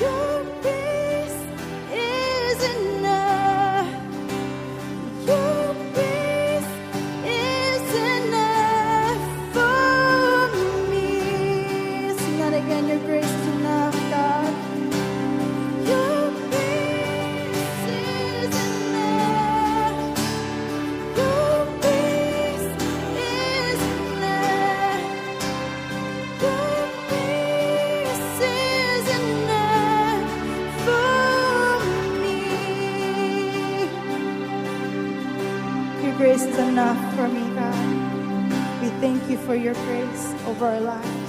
Your for your grace over our lives.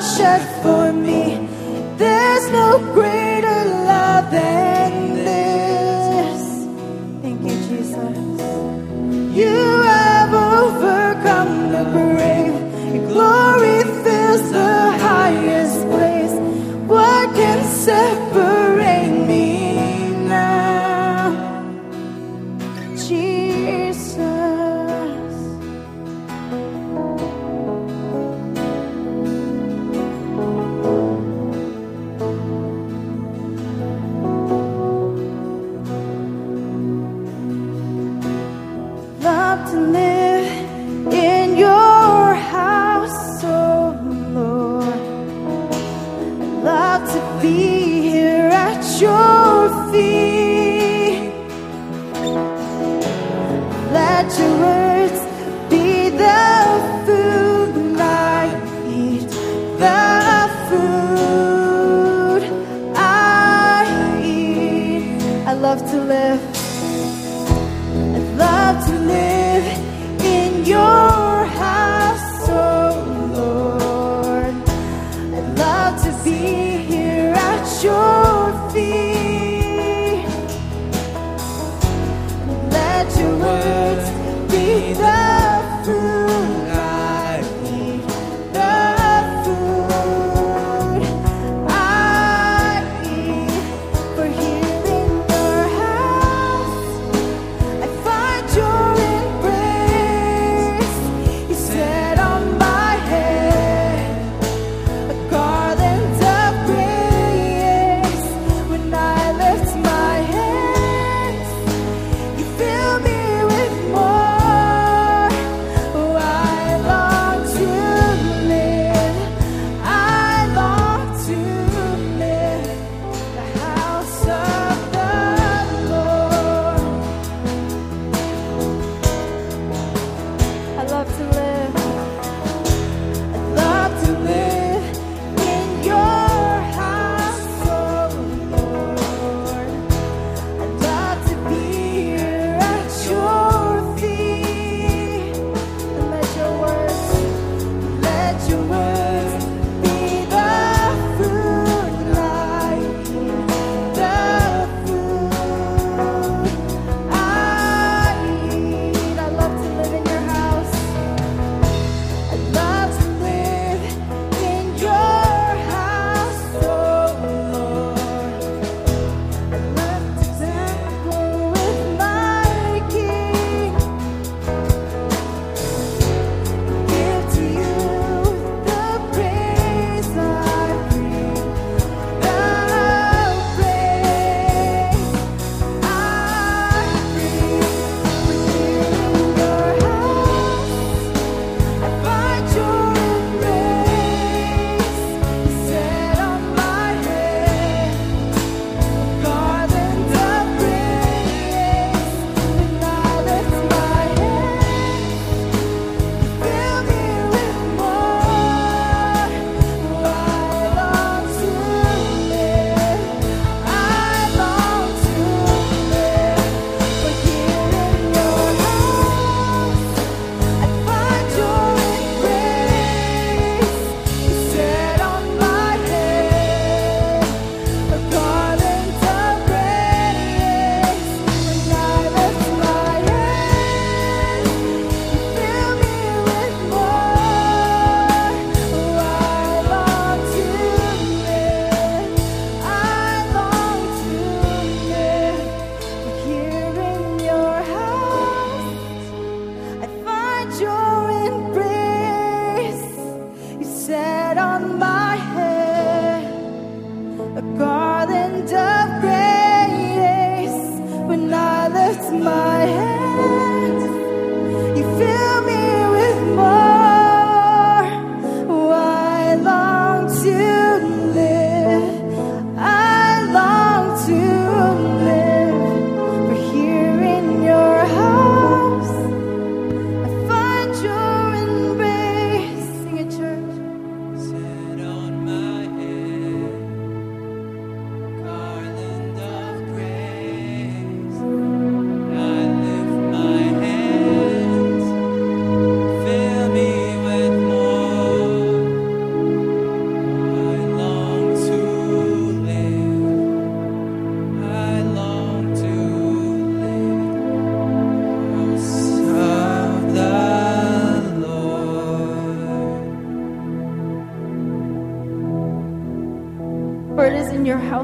Shed for me. There's no greater love than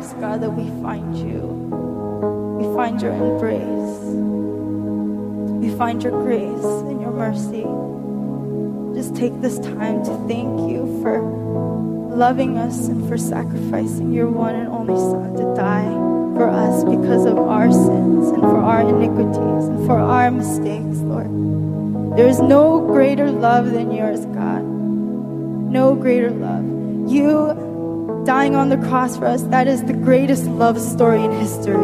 cross, God, that we find you. We find your embrace. We find your grace and your mercy. Just take this time to thank you for loving us and for sacrificing your one and only Son to die for us because of our sins and for our iniquities and for our mistakes, Lord. There is no greater love than yours, God. No greater love. You dying on the cross for us, that is the greatest love story in history.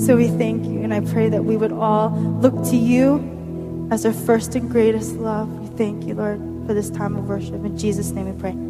So we thank you, and I pray that we would all look to you as our first and greatest love. We thank you, Lord, for this time of worship. In Jesus' name we pray.